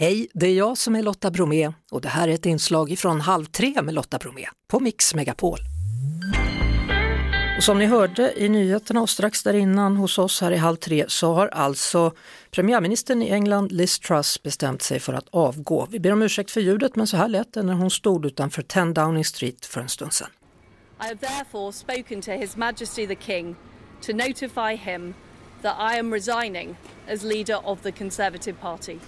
Hej, det är jag som är Lotta Bromé och det här är ett inslag från Halv tre med Lotta Bromé på Mix Megapol. Och som ni hörde i nyheterna och strax där innan hos oss här i Halv tre så har alltså premiärministern i England Liz Truss bestämt sig för att avgå. Vi ber om ursäkt för ljudet men så här lät det när hon stod utanför 10 Downing Street för en stund sedan. I have therefore spoken to His Majesty the King to notify him that I am resigning as leader of the Conservative Party.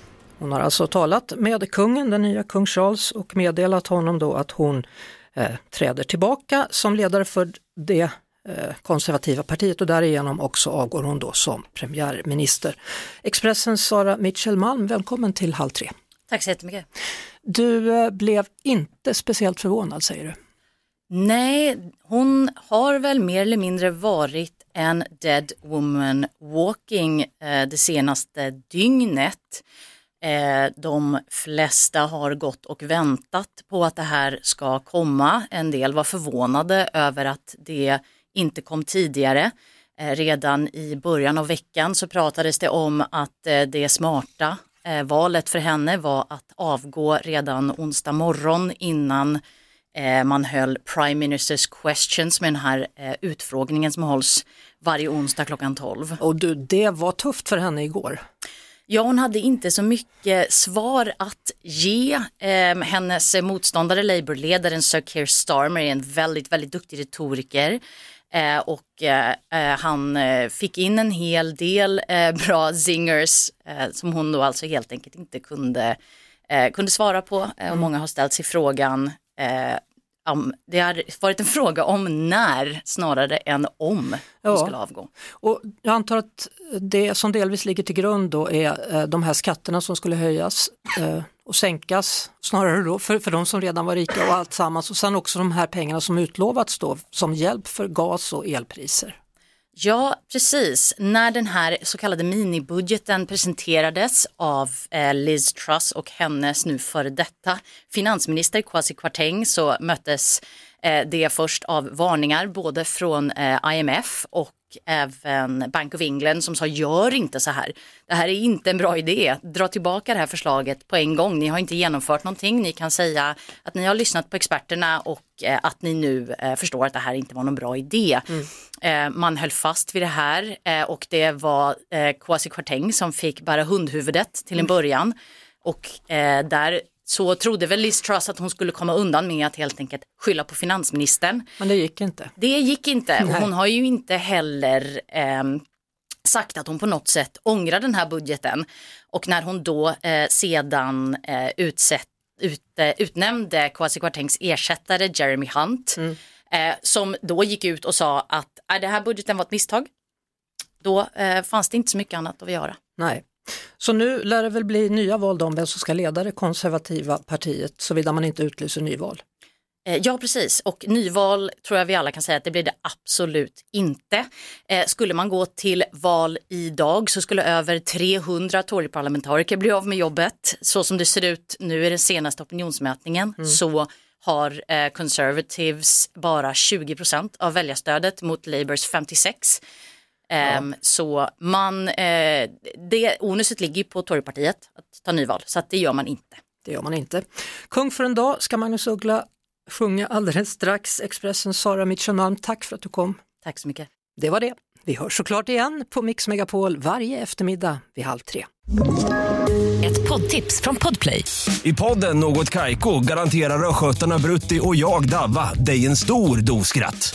Hon har alltså talat med kungen, den nya kung Charles, och meddelat honom då att hon eh, träder tillbaka som ledare för det eh, konservativa partiet och därigenom också avgår hon då som premiärminister. Expressens Sara Mitchell Malm, välkommen till Halv tre. Tack så jättemycket. Du eh, blev inte speciellt förvånad säger du. Nej, hon har väl mer eller mindre varit en dead woman walking eh, det senaste dygnet. Eh, de flesta har gått och väntat på att det här ska komma. En del var förvånade över att det inte kom tidigare. Eh, redan i början av veckan så pratades det om att eh, det smarta eh, valet för henne var att avgå redan onsdag morgon innan eh, man höll Prime Ministers Questions med den här eh, utfrågningen som hålls varje onsdag klockan 12. Och du, det var tufft för henne igår. Ja, hon hade inte så mycket svar att ge. Eh, hennes motståndare, Labourledaren Sir Keir Starmer, är en väldigt, väldigt duktig retoriker. Eh, och eh, eh han eh, fick in en hel del eh, bra zingers som hon då alltså helt enkelt inte kunde, kunde svara på. Och många har ställt sig frågan um, det har varit en fråga om när snarare än om hon skulle avgå. Och jag antar att det som delvis ligger till grund då är eh, de här skatterna som skulle höjas eh, och sänkas snarare då för, för de som redan var rika och allt sammans och sen också de här pengarna som utlovats då som hjälp för gas och elpriser. Ja, precis. När den här så kallade minibudgeten presenterades av eh, Liz Truss och hennes nu före detta finansminister Kwasi Kwarteng så möttes eh, det först av varningar både från eh, IMF och även Bank of England som sa gör inte så här. Det här är inte en bra idé. Dra tillbaka det här förslaget på en gång. Ni har inte genomfört någonting. Ni kan säga att ni har lyssnat på experterna och eh, att ni nu förstår att det här inte var någon bra idé. Mm. Man höll fast vid det här och det var Kwasi Kwarteng som fick bära hundhuvudet till en mm. början. Och där så trodde väl Liz Truss att hon skulle komma undan med att helt enkelt skylla på finansministern. Men det gick inte. Det gick inte och hon har ju inte heller eh, sagt att hon på något sätt ångrar den här budgeten. Och när hon då eh, sedan eh, utsett, ut, eh, utnämnde Kwasi Kwartengs ersättare Jeremy Hunt mm. Eh, som då gick ut och sa att äh, det här budgeten var ett misstag. Då eh, fanns det inte så mycket annat att göra. Nej. Så nu lär det väl bli nya val om vem som ska leda det konservativa partiet såvida man inte utlyser nyval? Eh, ja precis och nyval tror jag vi alla kan säga att det blir det absolut inte. Eh, skulle man gå till val idag så skulle över 300 Toryparlamentariker bli av med jobbet. Så som det ser ut nu i den senaste opinionsmätningen mm. så har eh, Conservatives bara 20% av väljarstödet mot Labours 56. Um, så man, eh, det onuset ligger på Torypartiet att ta nyval, så att det gör man inte. Det gör man inte. Kung för en dag ska Magnus Uggla sjunga alldeles strax. Expressens Sara Mitchelmalm, tack för att du kom. Tack så mycket. Det var det. Vi hörs såklart igen på Mix Megapol varje eftermiddag vid halv tre. Ett poddtips från Podplay. I podden Något Kaiko garanterar östgötarna Brutti och jag, Davva, dig en stor dos skratt.